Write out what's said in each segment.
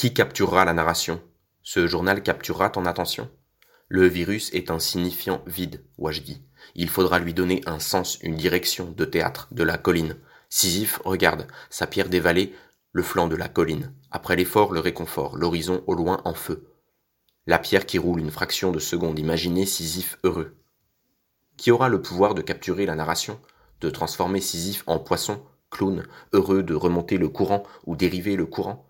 Qui capturera la narration? Ce journal capturera ton attention? Le virus est un signifiant vide, dis. Il faudra lui donner un sens, une direction de théâtre, de la colline. Sisyphe regarde, sa pierre dévalée, le flanc de la colline. Après l'effort, le réconfort, l'horizon au loin en feu. La pierre qui roule une fraction de seconde, imaginez Sisyphe heureux. Qui aura le pouvoir de capturer la narration, de transformer Sisyphe en poisson, clown, heureux de remonter le courant ou dériver le courant?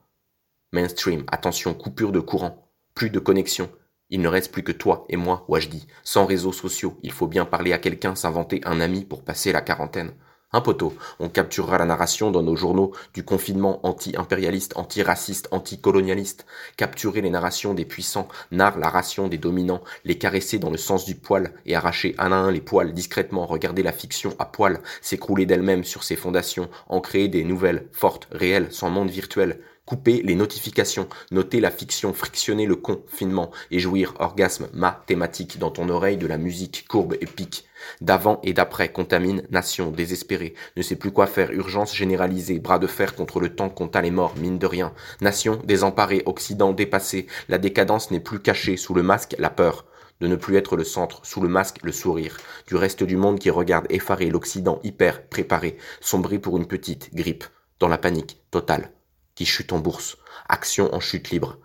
Mainstream, attention, coupure de courant, plus de connexion. Il ne reste plus que toi et moi, dis. sans réseaux sociaux. Il faut bien parler à quelqu'un, s'inventer un ami pour passer la quarantaine. Un poteau, on capturera la narration dans nos journaux du confinement anti-impérialiste, anti-raciste, anti-colonialiste, capturer les narrations des puissants, narre la ration des dominants, les caresser dans le sens du poil et arracher un à un les poils discrètement, regarder la fiction à poil, s'écrouler d'elle-même sur ses fondations, en créer des nouvelles, fortes, réelles, sans monde virtuel, couper les notifications, noter la fiction, frictionner le confinement et jouir orgasme mathématique dans ton oreille de la musique courbe et pique. D'avant et d'après contamine, nation désespérée, ne sait plus quoi faire, urgence généralisée, bras de fer contre le temps compta les morts, mine de rien. Nation désemparée, Occident dépassé, la décadence n'est plus cachée sous le masque, la peur de ne plus être le centre, sous le masque, le sourire, du reste du monde qui regarde effaré l'Occident hyper préparé, sombré pour une petite grippe, dans la panique totale chute en bourse, action en chute libre,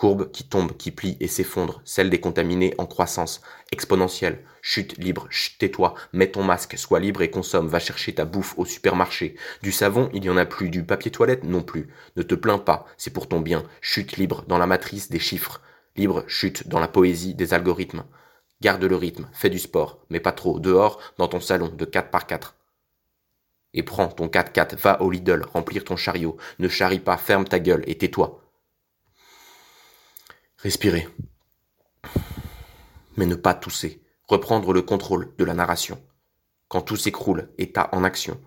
courbe qui tombe, qui plie et s'effondre, celle des contaminés en croissance, exponentielle, chute libre, tais-toi, mets ton masque, sois libre et consomme, va chercher ta bouffe au supermarché. Du savon, il y en a plus, du papier toilette non plus. Ne te plains pas, c'est pour ton bien, chute libre dans la matrice des chiffres, libre chute dans la poésie des algorithmes. Garde le rythme, fais du sport, mais pas trop, dehors, dans ton salon, de 4 par 4. Et prends ton 4x4, va au Lidl, remplir ton chariot. Ne charrie pas, ferme ta gueule et tais-toi. Respirer. Mais ne pas tousser. Reprendre le contrôle de la narration. Quand tout s'écroule, état en action.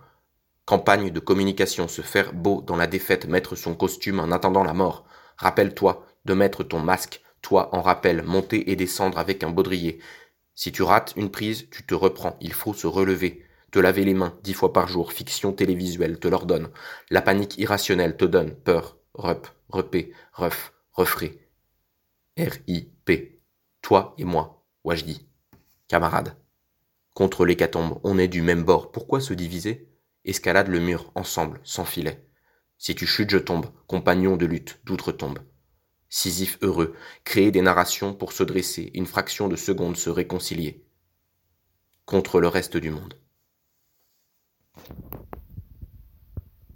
Campagne de communication, se faire beau dans la défaite, mettre son costume en attendant la mort. Rappelle-toi de mettre ton masque, toi en rappel, monter et descendre avec un baudrier. Si tu rates une prise, tu te reprends, il faut se relever. Te laver les mains dix fois par jour, fiction télévisuelle te l'ordonne. La panique irrationnelle te donne peur, rep, repé, ref, refré. R-I-P. Toi et moi, dis. Camarade. Contre l'hécatombe, on est du même bord. Pourquoi se diviser? Escalade le mur, ensemble, sans filet. Si tu chutes, je tombe. Compagnon de lutte, d'outre-tombe. Sisyphe heureux, créer des narrations pour se dresser, une fraction de seconde se réconcilier. Contre le reste du monde.